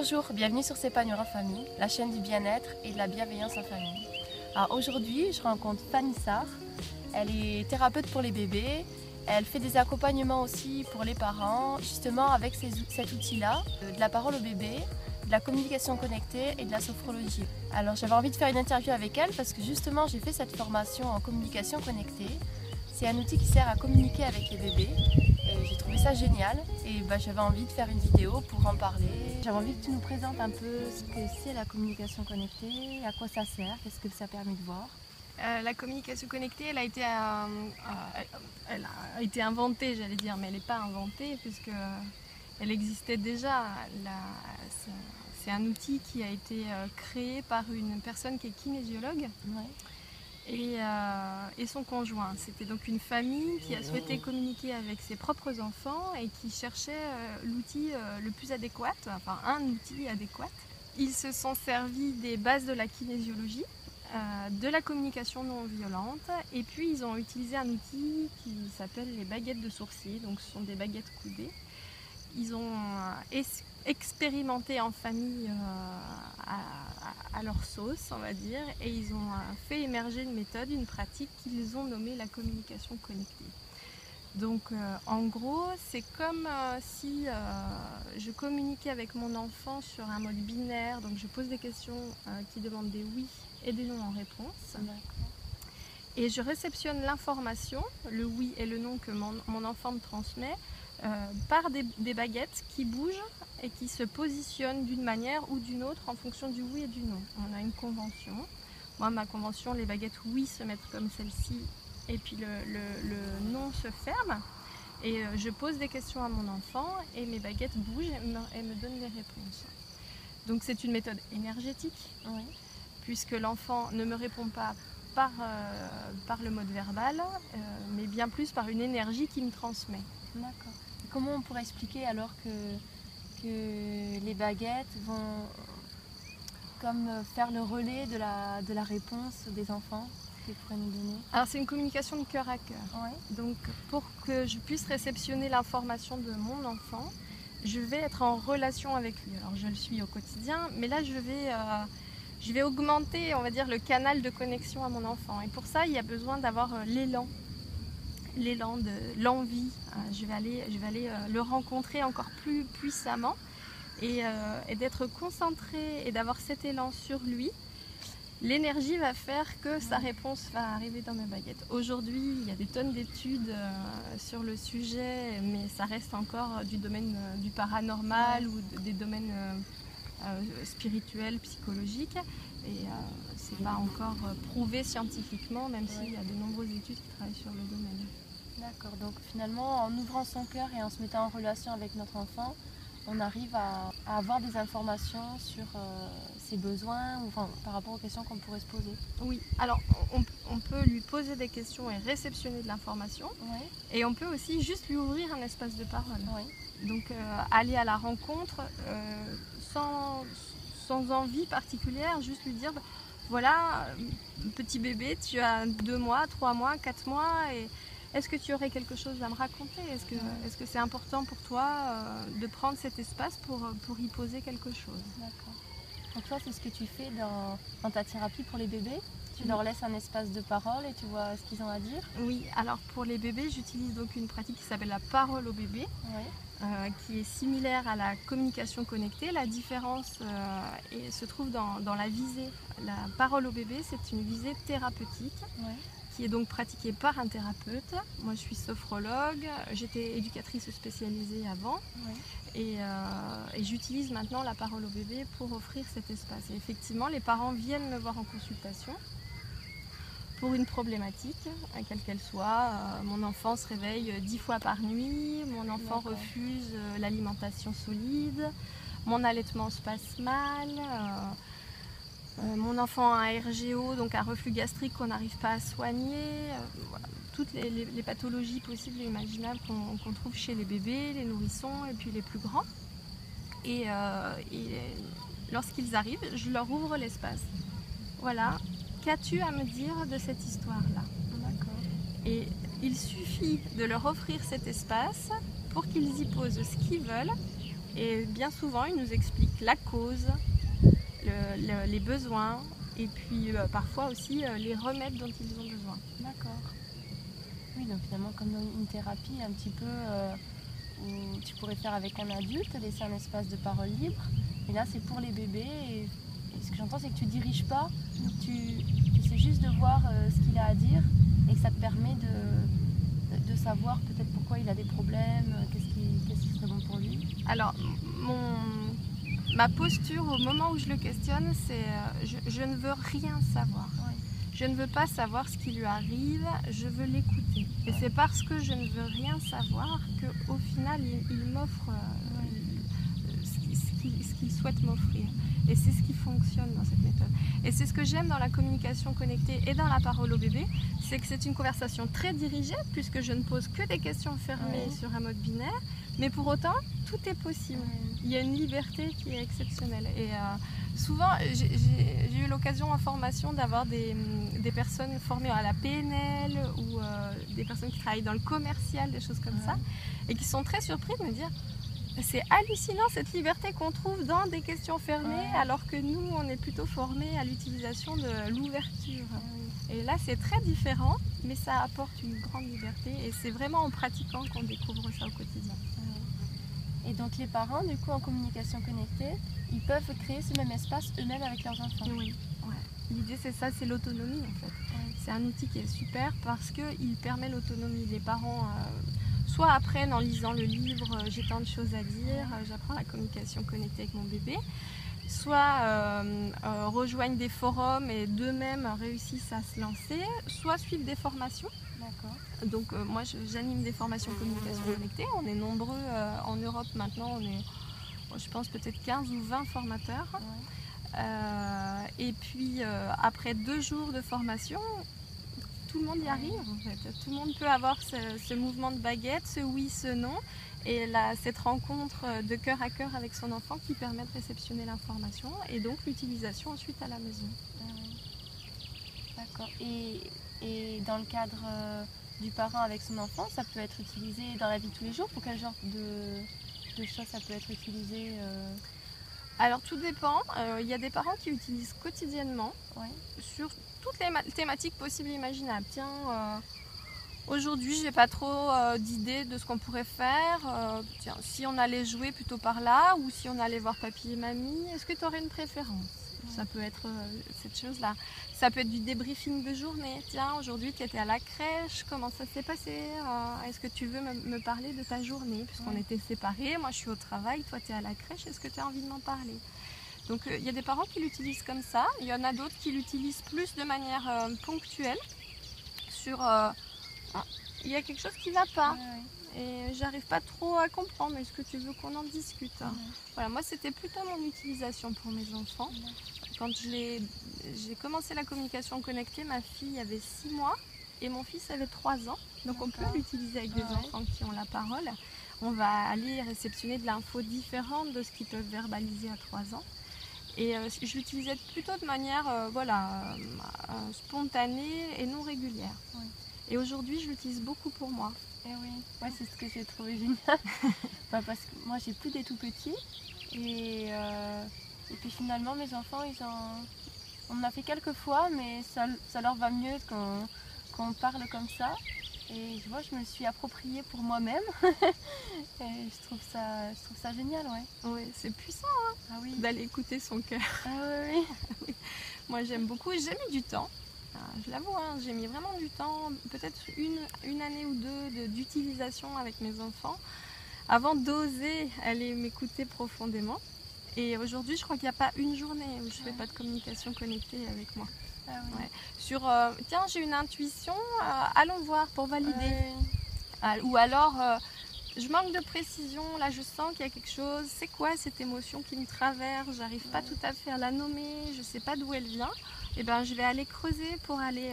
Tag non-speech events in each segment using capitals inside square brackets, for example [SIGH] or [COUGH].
Bonjour, bienvenue sur S'épanouir en famille, la chaîne du bien-être et de la bienveillance en famille. Aujourd'hui, je rencontre Fanny Sarr. Elle est thérapeute pour les bébés. Elle fait des accompagnements aussi pour les parents, justement avec cet outil-là, euh, de la parole au bébé, de la communication connectée et de la sophrologie. Alors j'avais envie de faire une interview avec elle parce que justement j'ai fait cette formation en communication connectée. C'est un outil qui sert à communiquer avec les bébés. Trouvé ça génial et bah, j'avais envie de faire une vidéo pour en parler. J'avais envie que tu nous présentes un peu ce que c'est la communication connectée, à quoi ça sert, qu'est-ce que ça permet de voir. Euh, la communication connectée, elle a été, euh, euh, elle a été inventée, j'allais dire, mais elle n'est pas inventée puisque elle existait déjà. C'est- un outil qui a été créé par une personne qui est kinésiologue et, euh, et son conjoint. C'était donc une famille qui a souhaité communiquer avec ses propres enfants et qui cherchait euh, l'outil euh, le plus adéquat, enfin un outil adéquat. Ils se sont servis des bases de la kinésiologie, de la communication non violente, et puis ils ont utilisé un outil qui s'appelle les baguettes de sourcil, donc ce sont des baguettes coudées. Ils ont expérimenté en famille euh, à, leur sauce, on va dire, et ils ont euh, fait émerger une méthode, une pratique qu'ils ont nommée la communication connectée. Donc euh, en gros, c'est comme euh, si euh, je communiquais avec mon enfant sur un mode binaire, donc je pose des questions qui demandent des oui et des non en réponse. Et je réceptionne l'information, le oui et le non que mon, mon enfant me transmet, par des, des baguettes qui bougent et qui se positionnent d'une manière ou d'une autre en fonction du oui et du non. On a une convention. Moi, ma convention, les baguettes oui se mettent comme celle-ci et puis le, le- le non se ferme. Et euh, je pose des questions à mon enfant et mes baguettes bougent et me, et me donnent des réponses. Donc c'est une méthode énergétique Oui. puisque l'enfant ne me répond pas par, euh, par le mode verbal, euh, mais bien plus par une énergie qui me transmet. D'accord. Comment on pourrait expliquer alors que, que les baguettes vont comme faire le relais de la, de la réponse des enfants qu'ils pourraient nous donner? Alors c'est une communication de cœur à cœur. Donc pour que je puisse réceptionner l'information de mon enfant, je vais être en relation avec lui. Alors je le suis au quotidien, mais là je vais, euh, je vais augmenter, on va dire, le canal de connexion à mon enfant. Et pour ça, il y a besoin d'avoir euh, l'élan, l'élan de l'envie. Euh, je vais aller, je vais aller euh, le rencontrer encore plus puissamment et, euh, et d'être concentré et d'avoir cet élan sur lui. L'énergie va faire que sa réponse va arriver dans mes baguettes. Aujourd'hui, il y a des tonnes d'études euh, sur le sujet, mais ça reste encore du domaine du paranormal ou de- des domaines spirituels, psychologiques. Et c'est pas encore prouvé scientifiquement, même s'il y a de nombreuses études qui travaillent. D'accord. Donc finalement, en ouvrant son cœur et en se mettant en relation avec notre enfant, on arrive à, à avoir des informations sur euh, ses besoins ou enfin, par rapport aux questions qu'on pourrait se poser. Oui, alors on, on peut lui poser des questions et réceptionner de l'information, Oui. et on peut aussi juste lui ouvrir un espace de parole. Oui. Donc euh, aller à la rencontre euh, sans, sans envie particulière, juste lui dire bah, voilà, petit bébé, tu as deux mois, trois mois, quatre mois, et est-ce que tu aurais quelque chose à me raconter? Est-ce que c'est important pour toi euh, de prendre cet espace pour, pour y poser quelque chose? D'accord. Donc toi, c'est ce que tu fais dans, dans ta thérapie pour les bébés? Tu Oui. leur laisses un espace de parole et tu vois ce qu'ils ont à dire? Oui, alors pour les bébés, j'utilise donc une pratique qui s'appelle la parole au bébé. Oui. euh, qui est similaire à la communication connectée. La différence euh, se trouve dans, dans la visée. La parole au bébé, c'est une visée thérapeutique Oui. Qui est donc pratiquée par un thérapeute. Moi, je suis sophrologue, j'étais éducatrice spécialisée avant et, euh, et j'utilise maintenant la parole au bébé pour offrir cet espace. Et effectivement, les parents viennent me voir en consultation pour une problématique, euh, quelle qu'elle soit. Euh, mon enfant se réveille dix fois par nuit, mon enfant refuse l'alimentation solide, mon allaitement se passe mal. euh, mon enfant a un RGO, donc un reflux gastrique qu'on n'arrive pas à soigner. euh, voilà. Toutes les, les- les pathologies possibles et imaginables qu'on trouve chez les bébés, les nourrissons et puis les plus grands. Et, euh, et lorsqu'ils arrivent, je leur ouvre l'espace. Voilà, qu'as-tu à me dire de cette histoire-là? Et il suffit de leur offrir cet espace pour qu'ils y posent ce qu'ils veulent Et bien souvent, ils nous expliquent la cause, les besoins et puis euh, parfois aussi euh, les remèdes dont ils ont besoin. D'accord. Oui, donc finalement comme une thérapie un petit peu euh, où tu pourrais faire avec un adulte, laisser un espace de parole libre. Et là, c'est pour les bébés. Et, ce que j'entends, c'est que tu diriges pas, tu, tu sais juste de voir ce qu'il a à dire et que ça te permet de, de savoir peut-être pourquoi il a des problèmes, qu'est-ce qui, qui serait bon pour lui. Alors, mon, ma posture au moment où je le questionne, c'est euh, je, ne veux rien savoir. Je ne veux pas savoir ce qui lui arrive, je veux l'écouter. Et c'est parce que je ne veux rien savoir qu'au final, il, m'offre euh, ce qu'il souhaite m'offrir. Et c'est ce qui fonctionne dans cette méthode. Et c'est ce que j'aime dans la communication connectée et dans la parole au bébé, c'est que c'est une conversation très dirigée, puisque je ne pose que des questions fermées sur un mode binaire, mais pour autant, tout est possible. Il y a une liberté qui est exceptionnelle. Et euh, souvent, j'ai eu l'occasion en formation d'avoir des, personnes formées à la PNL ou euh, des personnes qui travaillent dans le commercial, des choses comme ça, et qui sont très surpris de me dire c'est hallucinant cette liberté qu'on trouve dans des questions fermées, alors que nous, on est plutôt formés à l'utilisation de l'ouverture. Et là, c'est très différent, mais ça apporte une grande liberté, et c'est vraiment en pratiquant qu'on découvre ça au quotidien. Et donc les parents, du coup, en communication connectée, ils peuvent créer ce même espace eux-mêmes avec leurs enfants. Oui. L'idée, c'est ça, c'est l'autonomie en fait. C'est un outil qui est super parce qu'il permet l'autonomie. Les parents, euh, soit apprennent en lisant le livre, euh, j'ai tant de choses à dire, euh, j'apprends la communication connectée avec mon bébé, soit rejoignent des forums et d'eux-mêmes réussissent à se lancer, soit suivent des formations. Donc euh, moi j'anime des formations communication connectée. On est nombreux euh, en Europe maintenant, on est je pense peut-être 15 ou 20 formateurs. Euh, et puis après deux jours de formation, tout le monde y arrive en fait. Tout le monde peut avoir ce, mouvement de baguette, ce oui, ce non, et cette rencontre de cœur à cœur avec son enfant qui permet de réceptionner l'information et donc l'utilisation ensuite à la maison. Ah D'accord. Et, et, dans le cadre du parent avec son enfant, ça peut être utilisé dans la vie de tous les jours Pour quel genre de, choses ça peut être utilisé euh? Alors tout dépend. Euh, il y a des parents qui utilisent quotidiennement sur toutes les thématiques possibles et imaginables. Tiens, euh, aujourd'hui j'ai pas trop d'idées de ce qu'on pourrait faire. tiens, si on allait jouer plutôt par là ou si on allait voir papy et mamie, est-ce que tu aurais une préférence? Ça peut être euh, cette chose-là. Ça peut être du débriefing de journée. Tiens, aujourd'hui tu étais à la crèche, comment ça s'est passé? Euh, Est-ce que tu veux me, parler de ta journée? Puisqu'on était séparés, moi je suis au travail, toi tu es à la crèche, est-ce que tu as envie de m'en parler? Donc euh, il y a des parents qui l'utilisent comme ça, il y en a d'autres qui l'utilisent plus de manière ponctuelle. Sur ah, il y a quelque chose qui ne va pas. Et j'arrive pas trop à comprendre, est-ce que tu veux qu'on en discute Voilà, moi c'était plutôt mon utilisation pour mes enfants. Quand j'ai commencé la communication connectée, ma fille avait 6 mois et mon fils avait 3 ans. Donc on peut l'utiliser avec des enfants qui ont la parole. On va aller réceptionner de l'info différente de ce qu'ils peuvent verbaliser à 3 ans. Et euh, je l'utilisais plutôt de manière euh, voilà, euh, spontanée et non régulière. Et aujourd'hui, je l'utilise beaucoup pour moi. Et eh oui, moi c'est ce que j'ai trouvé génial. [LAUGHS] Bah, parce que moi j'ai plus des tout petits. Et et puis finalement, mes enfants, ils ont... on a fait quelques fois, mais ça, leur va mieux qu'on parle comme ça. Et je vois, je me le suis approprié pour moi-même. [LAUGHS] et je trouve ça, je trouve ça génial, ouais. Oui, c'est puissant, hein, ah oui. d'aller écouter son cœur. Ah oui. [LAUGHS] Moi, j'aime beaucoup. J'ai mis du temps. Ah, je l'avoue, hein, j'ai mis vraiment du temps, peut-être une, une, année ou deux d'utilisation avec mes enfants, avant d'oser aller m'écouter profondément. Et aujourd'hui, je crois qu'il n'y a pas une journée où je ne fais pas de communication connectée avec moi. Ah Sur, euh, tiens, j'ai une intuition, euh, allons voir pour valider. Ah, ou alors, euh, je manque de précision, là je sens qu'il y a quelque chose. C'est quoi cette émotion qui me traverse? J'arrive pas tout à fait à la nommer, je ne sais pas d'où elle vient. Et eh ben, je vais aller creuser pour aller,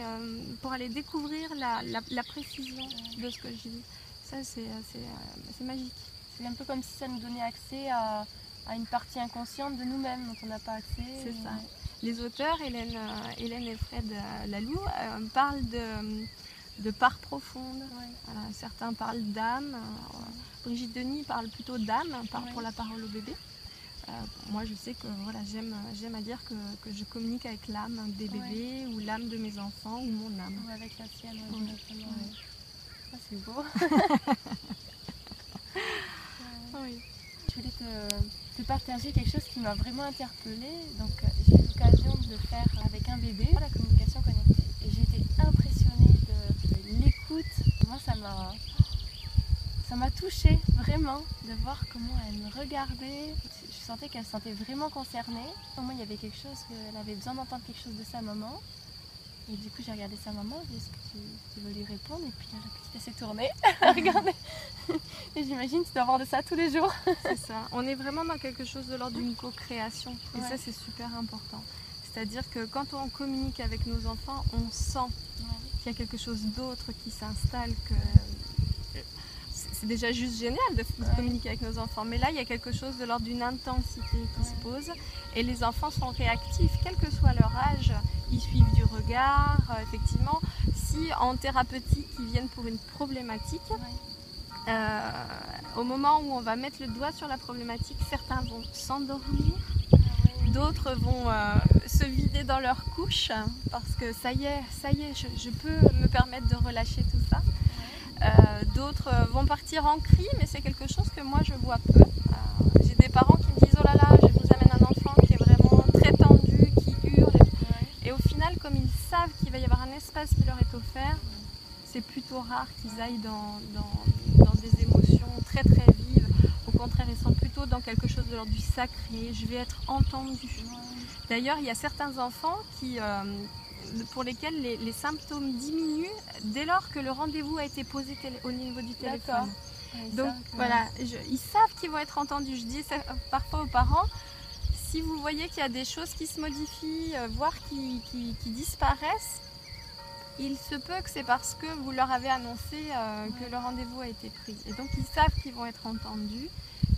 pour aller découvrir la, la, précision de ce que je vis. Ça, c'est magique. C'est un peu comme si ça nous donnait accès à à une partie inconsciente de nous-mêmes dont on n'a pas accès. C'est ça. Les auteurs, Hélène, euh, Hélène et Fred euh, Lalou, euh, parlent de, de part profonde. certains parlent d'âme. Brigitte Denis parle plutôt d'âme, parle pour la parole au bébé. moi, je sais que voilà, j'aime, j'aime à dire que, je communique avec l'âme des bébés ou l'âme de mes enfants ou mon âme. Ou avec la sienne, Ça, c'est beau. [LAUGHS] oui. Je voulais te, partager quelque chose qui m'a vraiment interpellée. Donc, j'ai eu l'occasion de le faire avec un bébé, la communication connectée. Et j'ai été impressionnée de l'écoute. Moi, ça m'a ça m'a touchée vraiment de voir comment elle me regardait. Je sentais qu'elle se sentait vraiment concernée. Au moins, il y avait quelque chose, elle avait besoin d'entendre quelque chose de sa maman. Et du coup, j'ai regardé sa maman, j'ai dit Est-ce que tu, veux lui répondre Et puis, elle s'est tournée, regardé. Et j'imagine que tu dois avoir de ça tous les jours. c'est ça. On est vraiment dans quelque chose de l'ordre d'une co-création. Et ça, c'est super important. C'est-à-dire que quand on communique avec nos enfants, on sent qu'il y a quelque chose d'autre qui s'installe, que c'est déjà juste génial de, communiquer avec nos enfants. Mais là, il y a quelque chose de l'ordre d'une intensité qui se pose. Et les enfants sont réactifs, quel que soit leur âge. Ils suivent du regard. Euh, effectivement, si en thérapeutique, ils viennent pour une problématique, euh, au moment où on va mettre le doigt sur la problématique, certains vont s'endormir. D'autres vont euh, se vider dans leur couche parce que ça y est, ça y est, je peux me permettre de relâcher tout ça. Euh, d'autres vont partir en cri, mais c'est quelque chose que moi je vois peu. Euh, j'ai des parents qui me disent Oh là là, je vous amène un enfant qui est vraiment très tendu, qui hurle. Et au final, comme ils savent qu'il va y avoir un espace qui leur est offert, c'est plutôt rare qu'ils aillent dans, dans, des émotions très très vives. Au contraire, ils sont plutôt dans quelque chose de l'ordre du sacré. Je vais être entendu. D'ailleurs, il y a certains enfants qui, pour lesquels les, symptômes diminuent dès lors que le rendez-vous a été posé au niveau du téléphone. Donc voilà, ils savent qu'ils vont être entendus. Je dis ça parfois aux parents, si vous voyez qu'il y a des choses qui se modifient, euh, voire qui, disparaissent, il se peut que c'est parce que vous leur avez annoncé euh, que le rendez-vous a été pris. Et donc ils savent qu'ils vont être entendus.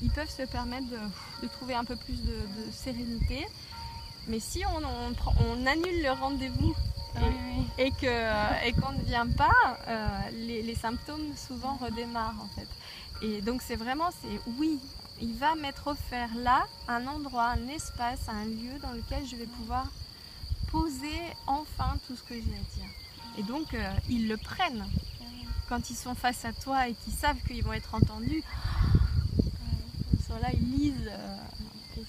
Ils peuvent se permettre de, trouver un peu plus de sérénité. Mais si on, annule le rendez-vous et, qu'on ne vient pas, euh, les, symptômes souvent redémarrent en fait. Et donc c'est vraiment, c'est oui, il va m'être offert là un endroit, un espace, un lieu dans lequel je vais pouvoir poser enfin tout ce que j'ai à dire. Et donc euh, ils le prennent. Quand ils sont face à toi et qu'ils savent qu'ils vont être entendus, ils sont là, ils lisent. Euh,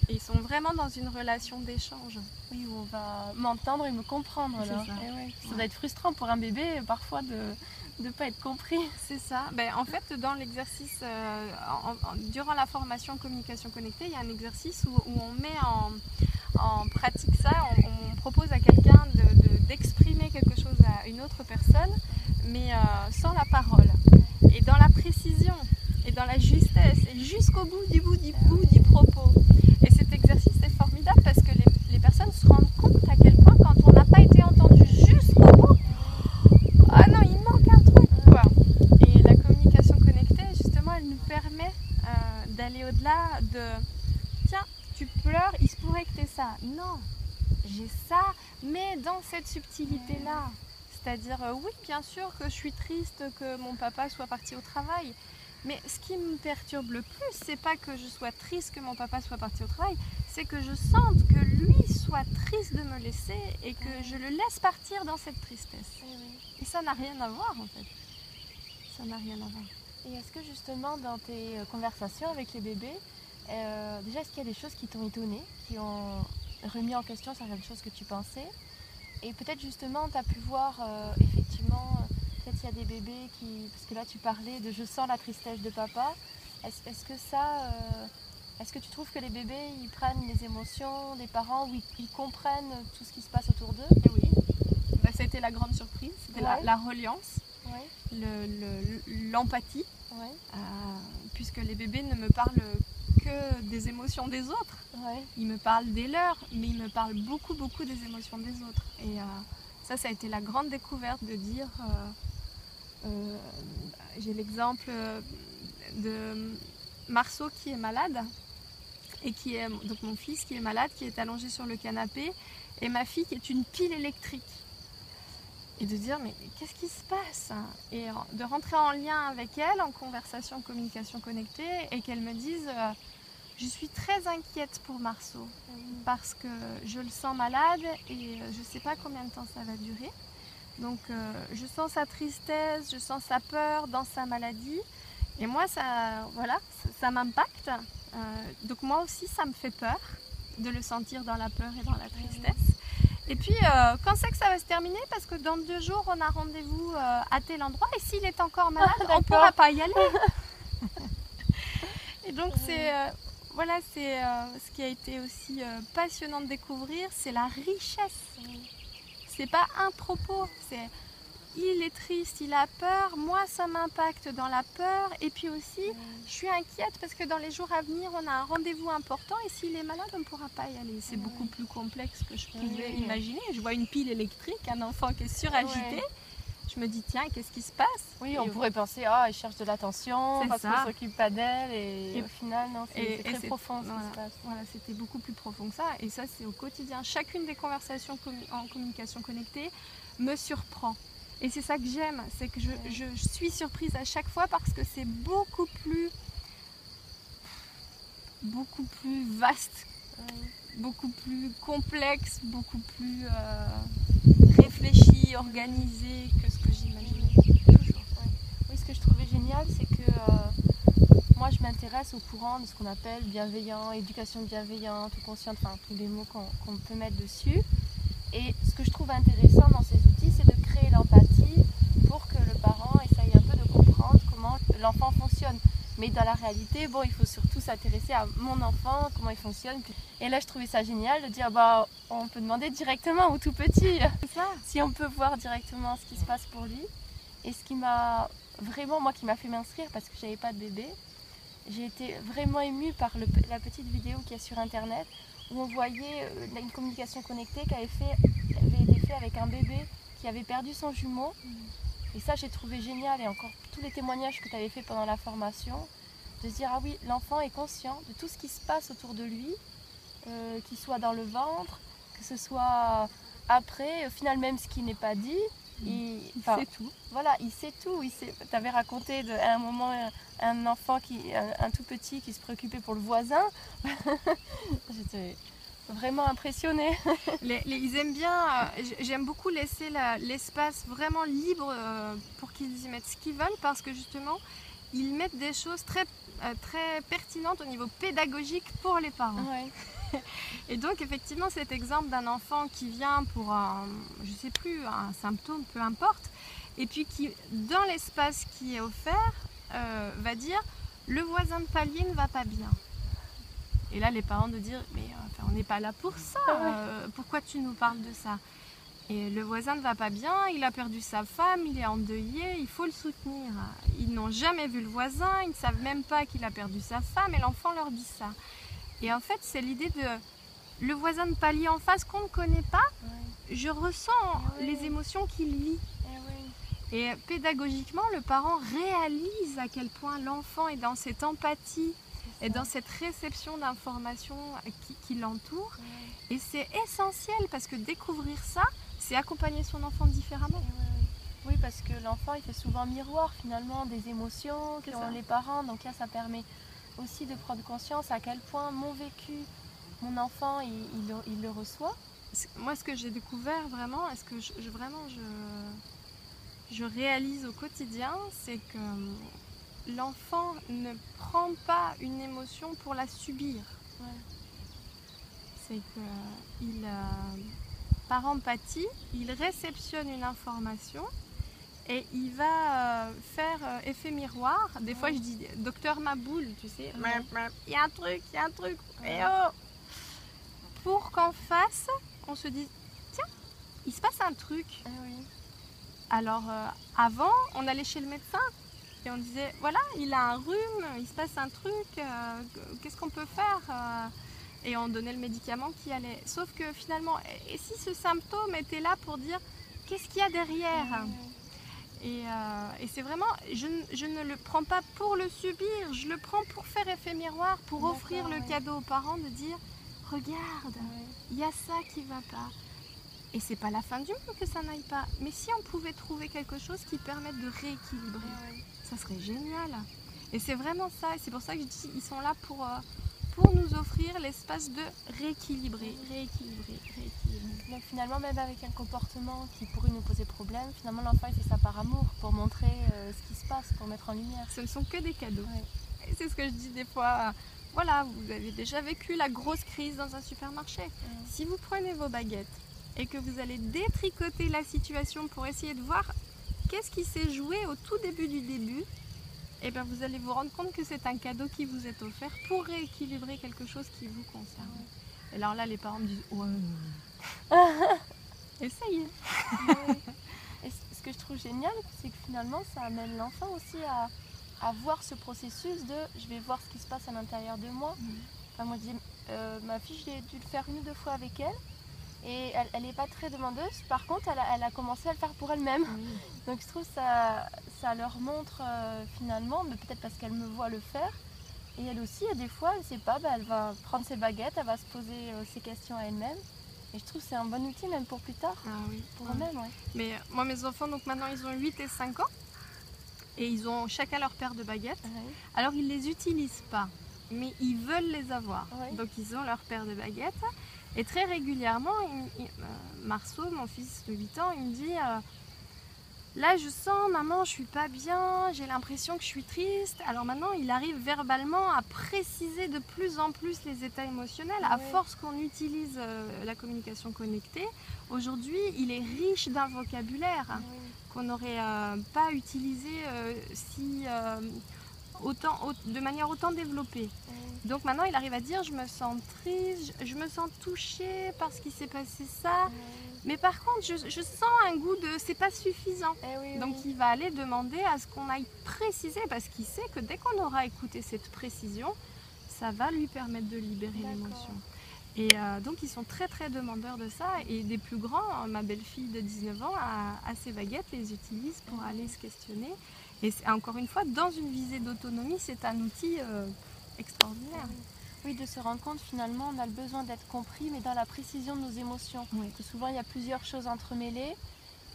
ils sont vraiment dans une relation d'échange. Oui, où on va m'entendre et me comprendre. Ça. Eh ça doit être frustrant pour un bébé parfois de ne pas être compris. C'est ça. Ben, en fait, dans l'exercice, euh, durant la formation communication connectée, il y a un exercice où, on met en, pratique ça. On, propose à quelqu'un d'exprimer quelque chose à une autre personne, mais euh, sans la parole. Et dans la précision et dans la justesse, et jusqu'au bout du bout du bout du propos. Et cet exercice est formidable parce que les, personnes se rendent compte à quel point quand on n'a pas été entendu jusqu'au bout, ah non, il manque un truc quoi. Et la communication connectée, justement, elle nous permet euh, d'aller au-delà de tiens, tu pleures, il se pourrait que tu aies ça. Non, j'ai ça, mais dans cette subtilité-là. C'est-à-dire, euh, oui, bien sûr que je suis triste que mon papa soit parti au travail, mais ce qui me perturbe le plus, c'est pas que je sois triste que mon papa soit parti au travail, c'est que je sente que lui soit triste de me laisser et que je le laisse partir dans cette tristesse. Eh et ça n'a rien à voir en fait. Ça n'a rien à voir. Et est-ce que justement dans tes euh, conversations avec les bébés, euh, déjà est-ce qu'il y a des choses qui t'ont étonné, qui ont remis en question certaines choses que tu pensais? Et peut-être justement tu as pu voir euh, effectivement il y a des bébés qui. Parce que là, tu parlais de je sens la tristesse de papa. Est-ce que ça. Euh, est-ce que tu trouves que les bébés, ils prennent les émotions des parents ou ils, comprennent tout ce qui se passe autour d'eux? Eh Oui. Bah, ça a été la grande surprise. C'était la, reliance, l'empathie. Euh, puisque les bébés ne me parlent que des émotions des autres. Ils me parlent des leurs, mais ils me parlent beaucoup, beaucoup des émotions des autres. Et euh, ça, ça a été la grande découverte de dire euh, j'ai l'exemple euh, de Marceau qui est malade et qui est donc mon fils qui est malade, qui est allongé sur le canapé, et ma fille qui est une pile électrique. et de dire mais qu'est-ce qui se passe? Et de rentrer en lien avec elle, en conversation, communication connectée, et qu'elle me dise euh, je suis très inquiète pour Marceau parce que je le sens malade et je ne sais pas combien de temps ça va durer. Donc euh, je sens sa tristesse, je sens sa peur dans sa maladie. Et moi, ça, voilà, ça, m'impacte. Euh, donc moi aussi, ça me fait peur de le sentir dans la peur et dans la tristesse. Et puis, euh, quand c'est que ça va se terminer? Parce que dans deux jours, on a rendez-vous euh, à tel endroit. Et s'il est encore malade, [LAUGHS] on ne pourra pas y aller. [LAUGHS] et donc, c'est euh, voilà, c'est ce qui a été aussi passionnant de découvrir, c'est la richesse. C'est pas un propos, c'est il est triste, il a peur, moi ça m'impacte dans la peur et puis aussi je suis inquiète parce que dans les jours à venir on a un rendez-vous important et s'il est malade on ne pourra pas y aller. C'est beaucoup plus complexe que je pouvais imaginer. Je vois une pile électrique, un enfant qui est suragité. Je me dis tiens qu'est-ce qui se passe Oui on pourrait penser ah il cherche de l'attention parce qu'on s'occupe pas d'elle et, au final non c'est très profond ce qui se passe. Voilà c'était beaucoup plus profond que ça et ça c'est au quotidien. Chacune des conversations en communication connectée me surprend. Et c'est ça que j'aime, c'est que je, suis surprise à chaque fois parce que c'est beaucoup plus, beaucoup plus vaste, beaucoup plus complexe, beaucoup plus euh, réfléchi, organisé que ce que j'imaginais. Oui, ce que je trouvais génial, c'est que euh, moi je m'intéresse au courant de ce qu'on appelle bienveillant, éducation bienveillante, consciente, enfin tous les mots qu'on peut mettre dessus. Et ce que je trouve intéressant dans ces outils, c'est de créer l'empathie pour que le parent essaye un peu de comprendre comment l'enfant fonctionne. Mais dans la réalité, bon, il faut surtout s'intéresser à mon enfant, comment il fonctionne. Et là, je trouvais ça génial de dire, bah, on peut demander directement au tout petit, si on peut voir directement ce qui se passe pour lui. Et ce qui m'a vraiment, moi, qui m'a fait m'inscrire parce que j'avais pas de bébé, j'ai été vraiment émue par la petite vidéo qui est sur internet où on voyait euh, une communication connectée qui avait, fait, avait été faite avec un bébé qui avait perdu son jumeau. Mm. Et ça, j'ai trouvé génial. Et encore tous les témoignages que tu avais fait pendant la formation, de se dire, ah oui, l'enfant est conscient de tout ce qui se passe autour de lui, euh, qu'il soit dans le ventre, que ce soit après, au final, même ce qui n'est pas dit. Il, sait tout. Voilà, il sait tout. Tu avais raconté à un moment un enfant, qui, un, tout petit qui se préoccupait pour le voisin. [LAUGHS] J'étais vraiment impressionnée. [LAUGHS] les, ils aiment bien, euh, j'aime beaucoup laisser l'espace vraiment libre euh, pour qu'ils y mettent ce qu'ils veulent parce que justement, ils mettent des choses très, euh, très pertinentes au niveau pédagogique pour les parents. [LAUGHS] Et donc effectivement cet exemple d'un enfant qui vient pour un, je sais plus, un symptôme, peu importe, et puis qui dans l'espace qui est offert va dire le voisin de palier ne va pas bien. Et là, les parents de dire mais euh, on n'est pas là pour ça. Ah euh, pourquoi tu nous parles de ça? Et le voisin ne va pas bien. Il a perdu sa femme. Il est endeuillé. Il faut le soutenir. Ils n'ont jamais vu le voisin. Ils ne savent même pas qu'il a perdu sa femme. Et l'enfant leur dit ça. Et en fait, c'est l'idée de le voisin de palier en face qu'on ne connaît pas. Je ressens les émotions qu'il vit. Et pédagogiquement, le parent réalise à quel point l'enfant est dans cette empathie et dans cette réception d'informations qui, l'entourent. Et c'est essentiel parce que découvrir ça, c'est accompagner son enfant différemment. Oui, parce que l'enfant, il fait souvent miroir finalement des émotions que ont les parents. Donc là, ça permet aussi de prendre conscience à quel point mon vécu, mon enfant, il, le, reçoit. Moi, ce que j'ai découvert vraiment, est-ce que je, vraiment je je réalise au quotidien, c'est que l'enfant ne prend pas une émotion pour la subir. C'est qu'il, par empathie, il réceptionne une information et il va euh, faire euh, effet miroir. Des fois, je dis docteur Maboule, tu sais, il y a un truc, il y a un truc, et oh Pour qu'en face, on se dise tiens, il se passe un truc. Oui. Alors euh, avant, on allait chez le médecin et on disait voilà, il a un rhume, il se passe un truc, euh, qu'est-ce qu'on peut faire euh Et on donnait le médicament qui allait. Sauf que finalement, et si ce symptôme était là pour dire qu'est-ce qu'il y a derrière Et, c'est vraiment, je, ne le prends pas pour le subir, je le prends pour faire effet miroir, pour offrir le cadeau aux parents de dire regarde, il y a ça qui va pas. Et c'est pas la fin du monde que ça n'aille pas. Mais si on pouvait trouver quelque chose qui permette de rééquilibrer, ça serait génial. Et c'est vraiment ça. Et c'est pour ça que je dis, ils sont là pour, euh, pour nous offrir l'espace de rééquilibrer, rééquilibrer, rééquilibrer. Donc finalement, même avec un comportement qui pourrait nous poser problème, finalement l'enfant il fait ça par amour, pour montrer euh, ce qui se passe, pour mettre en lumière. Ce ne sont que des cadeaux. Et c'est ce que je dis des fois. Voilà, vous avez déjà vécu la grosse crise dans un supermarché. Si vous prenez vos baguettes et que vous allez détricoter la situation pour essayer de voir qu'est-ce qui s'est joué au tout début du début, et eh bien vous allez vous rendre compte que c'est un cadeau qui vous est offert pour rééquilibrer quelque chose qui vous concerne. Et alors là, les parents me disent Ouais. Essayez. [LAUGHS] Et ce que je trouve génial, c'est que finalement, ça amène l'enfant aussi à, à, voir ce processus de je vais voir ce qui se passe à l'intérieur de moi. Mm. Enfin, moi, je dis, euh, ma fille, j'ai dû le faire une ou deux fois avec elle. Et elle n'est pas très demandeuse. Par contre, elle a, commencé à le faire pour elle-même. Donc je trouve que ça, ça leur montre euh, finalement, mais peut-être parce qu'elle me voit le faire. Et elle aussi, a des fois, elle ne sait pas, bah, elle va prendre ses baguettes, elle va se poser euh, ses questions à elle-même. Et je trouve que c'est un bon outil même pour plus tard. Ah oui. Pour eux-mêmes, ouais. Mais euh, moi, mes enfants, donc maintenant, ils ont 8 et 5 ans. Et ils ont chacun leur paire de baguettes. Alors, ils ne les utilisent pas, mais ils veulent les avoir. Donc, ils ont leur paire de baguettes. Et très régulièrement, euh, Marceau, mon fils de 8 ans, il me dit euh, Là, je sens, maman, je suis pas bien, j'ai l'impression que je suis triste. Alors maintenant, il arrive verbalement à préciser de plus en plus les états émotionnels, à force qu'on utilise euh, la communication connectée. Aujourd'hui, il est riche d'un vocabulaire qu'on n'aurait pas utilisé si autant, de manière autant développée. Donc maintenant, il arrive à dire je me sens triste, je me sens touchée parce qu'il s'est passé ça. Mais par contre, je, sens un goût de c'est pas suffisant. Eh Donc il va aller demander à ce qu'on aille préciser parce qu'il sait que dès qu'on aura écouté cette précision, ça va lui permettre de libérer l'émotion. Et euh, donc ils sont très très demandeurs de ça. Et des plus grands, ma belle-fille de 19 ans a, ses baguettes, les utilise pour aller se questionner. Et encore une fois, dans une visée d'autonomie, c'est un outil euh, extraordinaire. Oui, de se rendre compte finalement, on a le besoin d'être compris, mais dans la précision de nos émotions. Que souvent, il y a plusieurs choses entremêlées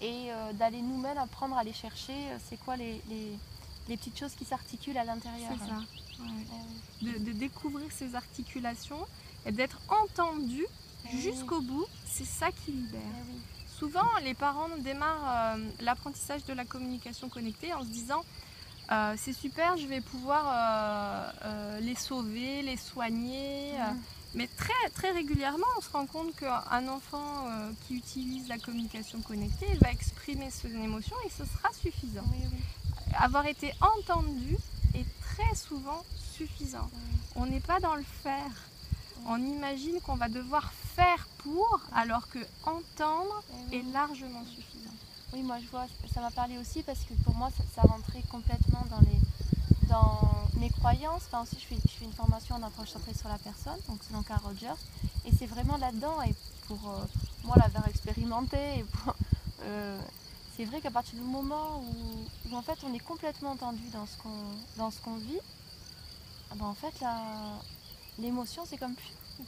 et euh, d'aller nous-mêmes apprendre à les chercher, euh, c'est quoi les, les, petites choses qui s'articulent à l'intérieur. C'est ça. Eh de, découvrir ces articulations et d'être entendu eh jusqu'au bout, c'est ça qui libère. Eh souvent, les parents démarrent euh, l'apprentissage de la communication connectée en se disant euh, c'est super, je vais pouvoir euh, les sauver, les soigner. Mhm. Mais très, très régulièrement, on se rend compte qu'un enfant qui utilise la communication connectée va exprimer ses émotions et ce sera suffisant. Avoir été entendu est très souvent suffisant. On n'est pas dans le faire on imagine qu'on va devoir faire pour, alors que entendre eh est largement suffisant. Oui, moi je vois, ça m'a parlé aussi parce que pour moi ça, rentrait complètement dans, les, dans mes croyances. Enfin aussi je fais, je fais une formation en approche centrée sur la personne, donc c'est dans Carl Rogers. Et c'est vraiment là-dedans, et pour euh, moi l'avoir expérimenté, [LAUGHS] euh, c'est vrai qu'à partir du moment où, en fait on est complètement entendu dans ce qu'on, dans ce qu'on vit, ah ben, en fait l'émotion, c'est comme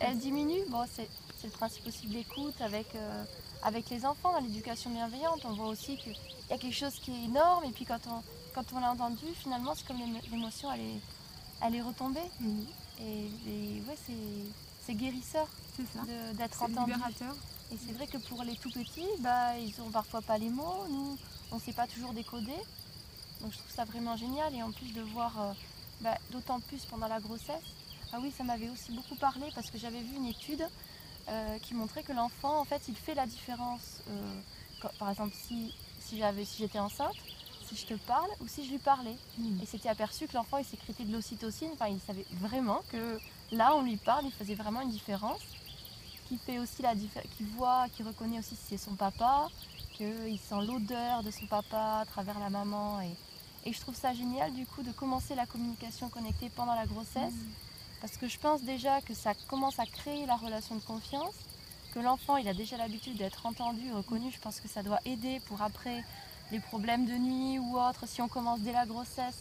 elle diminue. Bon, c'est le principe aussi de l'écoute avec, euh, avec les enfants, dans l'éducation bienveillante. On voit aussi qu'il y a quelque chose qui est énorme et puis quand on, quand on l'a entendu, finalement, c'est comme l'émotion, elle est, elle est retombée. Mhm. Et, ouais, c'est guérisseur d'être entendu. libérateur. Et c'est vrai que pour les tout petits, bah, ils n'ont parfois pas les mots. Nous, on ne sait pas toujours décoder. Donc je trouve ça vraiment génial. Et en plus de voir, euh, bah, d'autant plus pendant la grossesse, ah oui, ça m'avait aussi beaucoup parlé parce que j'avais vu une étude euh, qui montrait que l'enfant, en fait, il fait la différence. Euh, par exemple, si, si j'étais enceinte, si je te parle ou si je lui parlais. Hmm. Et c'était aperçu que l'enfant, il sécrétait de l'ocytocine. Enfin, il savait vraiment que là, on lui parle, il faisait vraiment une différence. Qui fait aussi la qui voit, qui reconnaît aussi si c'est son papa, qu'il sent l'odeur de son papa à travers la maman. Et, et, je trouve ça génial, du coup, de commencer la communication connectée pendant la grossesse. Hmm. Parce que je pense déjà que ça commence à créer la relation de confiance, que l'enfant il a déjà l'habitude d'être entendu, reconnu. Je pense que ça doit aider pour après les problèmes de nuit ou autres. Si on commence dès la grossesse,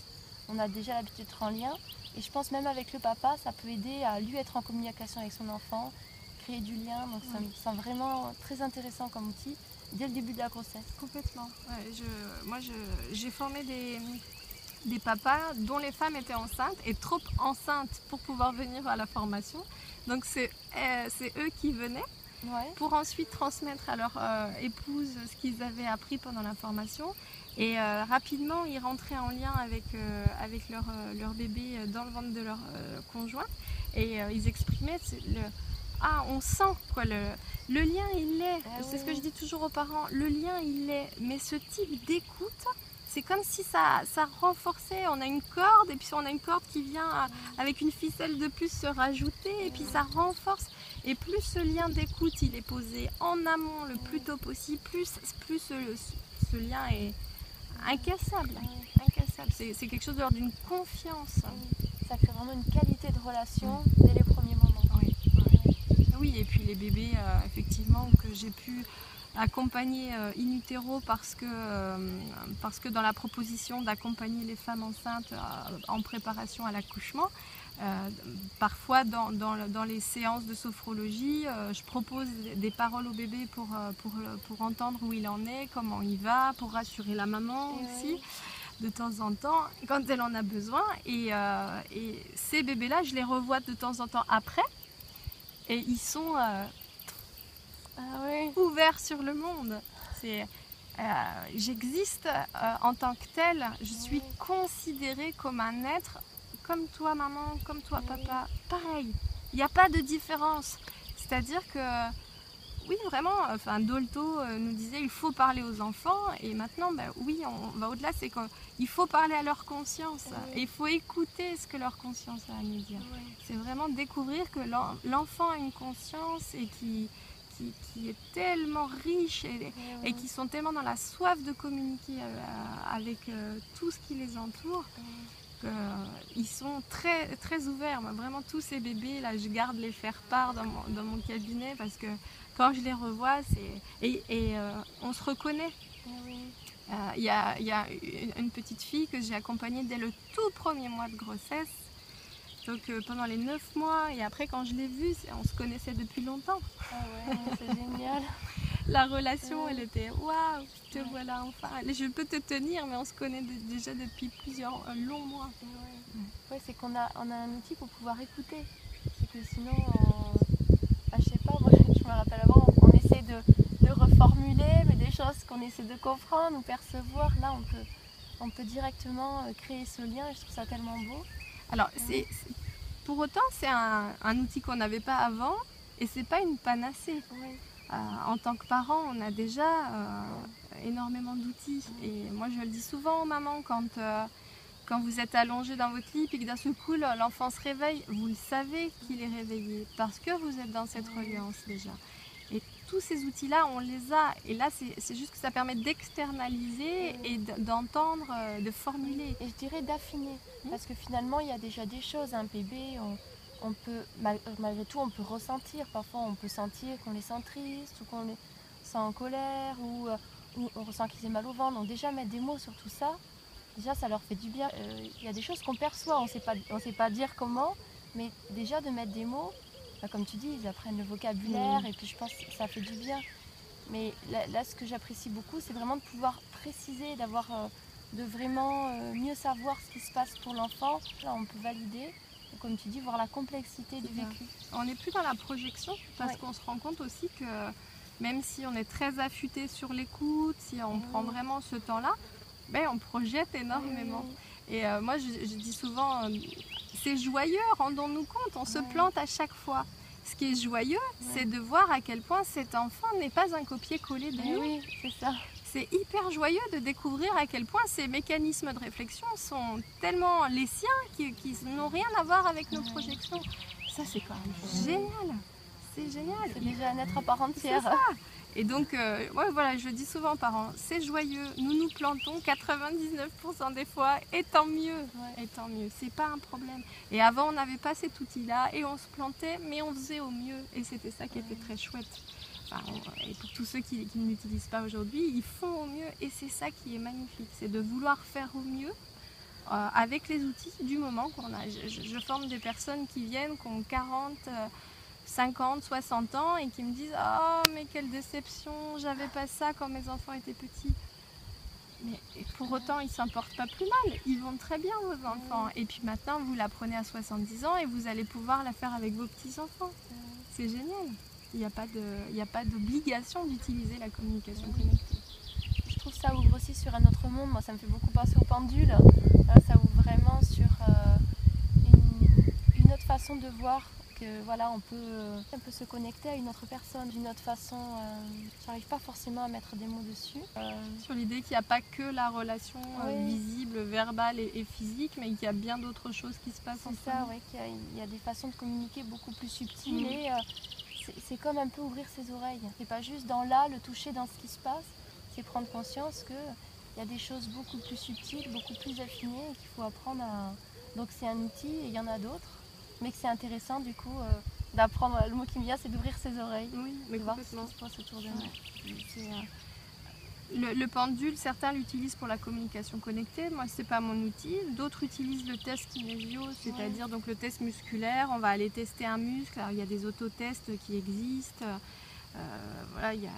on a déjà l'habitude d'être en lien. Et je pense même avec le papa, ça peut aider à lui être en communication avec son enfant, créer du lien. Donc ça me semble vraiment très intéressant comme outil dès le début de la grossesse. Complètement. je, moi, j'ai formé des, des papas dont les femmes étaient enceintes et trop enceintes pour pouvoir venir à la formation. Donc c'est euh, eux qui venaient pour ensuite transmettre à leur euh, épouse ce qu'ils avaient appris pendant la formation. Et euh, rapidement, ils rentraient en lien avec, avec leur, leur, bébé dans le ventre de leur conjoint. Et ils exprimaient le, ah, on sent quoi, le, le lien il est. Ah c'est ce que je dis toujours aux parents, le lien il est. Mais ce type d'écoute, c'est comme si ça, ça renforçait. On a une corde et puis on a une corde qui vient avec une ficelle de plus se rajouter et puis ça renforce. Et plus ce lien d'écoute il est posé en amont le plus tôt possible, plus, plus ce, lien est incassable. incassable. C'est quelque chose d'ordre d'une confiance. Ça crée vraiment une qualité de relation dès les premiers moments. Oui, et puis les bébés, euh, effectivement, que j'ai pu accompagner euh, in utero parce que, euh, parce que dans la proposition d'accompagner les femmes enceintes euh, en préparation à l'accouchement, parfois dans, dans, les séances de sophrologie, je propose des paroles au bébé pour, pour, pour, entendre où il en est, comment il va, pour rassurer la maman aussi. de temps en temps quand elle en a besoin et, et ces bébés là je les revois de temps en temps après et ils sont ah ouvert sur le monde. C'est, euh, j'existe euh, en tant que tel. Je suis considérée comme un être comme toi maman, comme toi papa. Pareil. Il n'y a pas de différence. C'est-à-dire que oui, vraiment, enfin, Dolto euh, nous disait il faut parler aux enfants, et maintenant, ben, oui, on va au-delà, c'est qu'il faut parler à leur conscience, et il faut écouter ce que leur conscience a à nous dire. C'est vraiment découvrir que l'enfant a une conscience et qui, qui, est tellement riche et, qui sont tellement dans la soif de communiquer euh, avec euh, tout ce qui les entoure. qu'ils sont très, très ouverts. vraiment, tous ces bébés, là, je garde les faire part dans mon, cabinet parce que quand je les revois, c'est. Et, euh, on se reconnaît. Il y, a, y, a, une petite fille que j'ai accompagnée dès le tout premier mois de grossesse donc euh, pendant les 9 mois, et après quand je l'ai vue, on se connaissait depuis longtemps. Ah ouais, c'est génial. [LAUGHS] La relation, elle était waouh, te voilà enfin. Je peux te tenir, mais on se connaît déjà depuis plusieurs euh, longs mois. Ouais, c'est qu'on a, on a un outil pour pouvoir écouter. C'est que sinon, on... je sais pas, moi [LAUGHS] je me rappelle avant, on, essaie de, de, reformuler, mais des choses qu'on essaie de comprendre ou percevoir, là on peut, on peut directement euh, créer ce lien et je trouve ça tellement beau. Alors, c'est, pour autant, c'est un, outil qu'on n'avait pas avant et c'est pas une panacée. Euh, en tant que parent, on a déjà euh, énormément d'outils. Et moi, je le dis souvent aux mamans quand, euh, quand vous êtes allongé dans votre lit et que d'un seul coup l'enfant se réveille, vous le savez qu'il est réveillé parce que vous êtes dans cette reliance déjà tous ces outils-là, on les a. Et là, c'est juste que ça permet d'externaliser et d'entendre, euh, de formuler. Et je dirais d'affiner. Hmm? Parce que finalement, il y a déjà des choses. Un bébé, on, peut, malgré tout, on peut ressentir. Parfois, on peut sentir qu'on les sent tristes ou qu'on les sent en colère ou, euh, on ressent qu'ils aient mal au ventre. Donc déjà, mettre des mots sur tout ça, déjà, ça leur fait du bien. Euh, il y a des choses qu'on perçoit, on ne sait pas dire comment, mais déjà de mettre des mots, comme tu dis, ils apprennent le vocabulaire mm. et puis je pense que ça fait du bien. Mais là, ce que j'apprécie beaucoup, c'est vraiment de pouvoir préciser, d'avoir, euh, de vraiment euh, mieux savoir ce qui se passe pour l'enfant. Là, on peut valider, et comme tu dis, voir la complexité du vécu. On n'est plus dans la projection parce qu'on se rend compte aussi que même si on est très affûté sur l'écoute, si on prend vraiment ce temps-là, ben, on projette énormément. Et euh, moi, je, dis souvent, c'est joyeux, rendons-nous compte, on se plante à chaque fois. Ce qui est joyeux, c'est de voir à quel point cet enfant n'est pas un copier-coller de eh nous. Oui, c'est ça. C'est hyper joyeux de découvrir à quel point ces mécanismes de réflexion sont tellement les siens qui, n'ont rien à voir avec nos projections. Ça, c'est quand même génial. C'est génial. C'est déjà un être à part entière. Et donc, euh, voilà, je dis souvent aux parents, c'est joyeux, nous nous plantons 99% des fois, et tant mieux, et tant mieux, c'est pas un problème. Et avant, on n'avait pas cet outil-là, et on se plantait, mais on faisait au mieux, et c'était ça qui était très chouette. et pour tous ceux qui, ne l'utilisent pas aujourd'hui, ils font au mieux, et c'est ça qui est magnifique, c'est de vouloir faire au mieux, euh, avec les outils du moment qu'on a. Je, forme des personnes qui viennent, qui ont 40, 50, 60 ans et qui me disent Oh, mais quelle déception, j'avais pas ça quand mes enfants étaient petits. Mais pour autant, ils s'en portent pas plus mal. Ils vont très bien, vos enfants. Et puis maintenant, vous la prenez à 70 ans et vous allez pouvoir la faire avec vos petits-enfants. C'est génial. Il n'y a pas d'obligation d'utiliser la communication connectée. Je trouve ça ouvre aussi sur un autre monde. Moi, ça me fait beaucoup penser au pendule. Là, ça ouvre vraiment sur euh, une, autre façon de voir que voilà, on peut, on peut se connecter à une autre personne d'une autre façon. Euh, J'arrive pas forcément à mettre des mots dessus. Euh, Sur l'idée qu'il n'y a pas que la relation euh, visible, verbale et, physique, mais qu'il y a bien d'autres choses qui se passent. C'est ça, oui, qu'il y, a des façons de communiquer beaucoup plus subtiles mm. et c'est comme un peu ouvrir ses oreilles. C'est pas juste dans là, le toucher dans ce qui se passe, c'est prendre conscience que il y a des choses beaucoup plus subtiles, beaucoup plus affinées et qu'il faut apprendre à. Donc c'est un outil et il y en a d'autres mais que c'est intéressant du coup euh, d'apprendre. Le mot qui me vient, c'est d'ouvrir ses oreilles, oui, mais voir ce qui se passe autour de nous. Euh, le, pendule, certains l'utilisent pour la communication connectée. Moi, c'est pas mon outil. D'autres utilisent le test kinésio, c'est-à-dire donc le test musculaire. On va aller tester un muscle. il y a des autotests qui existent. Euh, voilà, il y,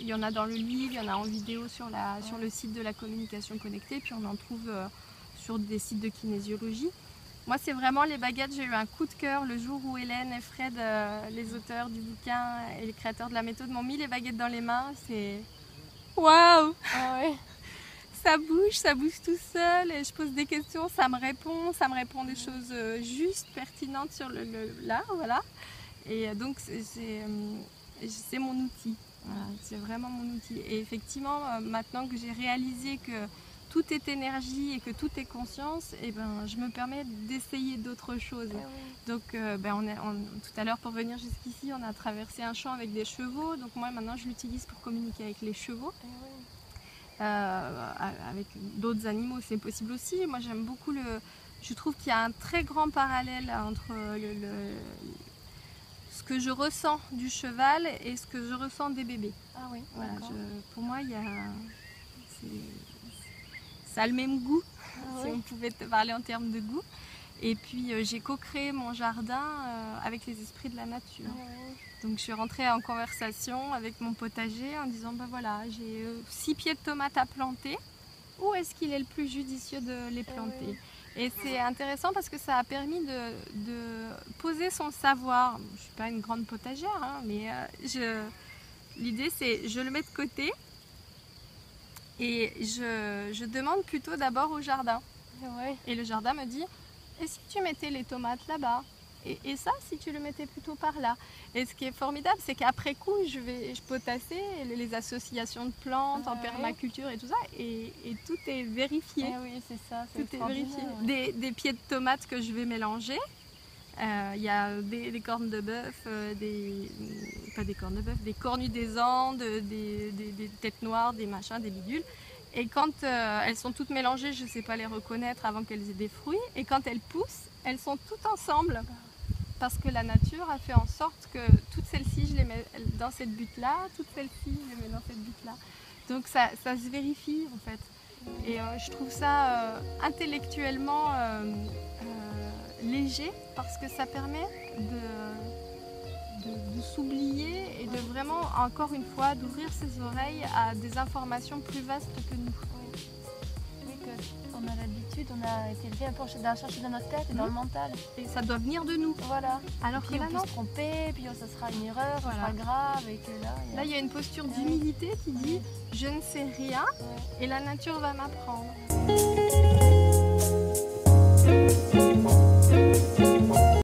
il y, en a dans le livre, il y en a en vidéo sur, la, sur le site de la communication connectée, puis on en trouve sur des sites de kinésiologie. Moi, c'est vraiment les baguettes. J'ai eu un coup de cœur le jour où Hélène et Fred, euh, les auteurs du bouquin et les créateurs de la méthode, m'ont mis les baguettes dans les mains. C'est waouh ah [LAUGHS] Ça bouge, ça bouge tout seul. Et je pose des questions, ça me répond, ça me répond des choses euh, justes, pertinentes sur le, là, voilà. Et euh, donc c'est mon outil. c'est vraiment mon outil. Et effectivement, maintenant que j'ai réalisé que tout est énergie et que tout est conscience, et eh ben, je me permets d'essayer d'autres choses. Eh donc, euh, ben, on est, tout à l'heure, pour venir jusqu'ici, on a traversé un champ avec des chevaux. Donc, moi, maintenant, je l'utilise pour communiquer avec les chevaux. Eh euh, avec d'autres animaux, c'est possible aussi. Moi, j'aime beaucoup le. Je trouve qu'il y a un très grand parallèle entre le, ce que je ressens du cheval et ce que je ressens des bébés. Ah oui. pour moi, il y a ça a le même goût, ah si on pouvait parler en termes de goût. Et puis euh, j'ai co-créé mon jardin euh, avec les esprits de la nature. Ah Donc je suis rentrée en conversation avec mon potager en disant ben voilà, j'ai euh, six pieds de tomates à planter. Où est-ce qu'il est le plus judicieux de les ah planter Et c'est intéressant parce que ça a permis de, poser son savoir. Je ne suis pas une grande potagère, hein, mais l'idée c'est je le mets de côté et je, demande plutôt d'abord au jardin. Et le jardin me dit, et si tu mettais les tomates là-bas? Et, ça, si tu le mettais plutôt par là. Et ce qui est formidable, c'est qu'après coup, je vais je potasser les, associations de plantes en permaculture et tout ça, et, tout est vérifié. Eh oui, c'est ça. Tout est vérifié. Des, pieds de tomates que je vais mélanger. Euh, il y a des, cornes de bœuf, euh, des, pas des cornes de bœuf, des cornues des Andes, des, des, têtes noires, des machins, des bidules. Et quand euh, elles sont toutes mélangées, je ne sais pas les reconnaître avant qu'elles aient des fruits. Et quand elles poussent, elles sont toutes ensemble. Parce que la nature a fait en sorte que toutes celles-ci, je les mets dans cette butte-là, toutes celles-ci, je les mets dans cette butte-là. Donc ça, se vérifie en fait. Et je trouve ça intellectuellement léger parce que ça permet de, de, s'oublier et de vraiment, encore une fois, d'ouvrir ses oreilles à des informations plus vastes que nous. Oui, que on a l'habitude, on a été élevé un peu à chercher dans notre tête et dans le mental. Et ça doit venir de nous. Voilà. Alors puis on peut se tromper, puis ça sera une erreur, ça sera grave. Et que là, il y a... là, il y a une posture d'humilité qui dit je ne sais rien et la nature va m'apprendre.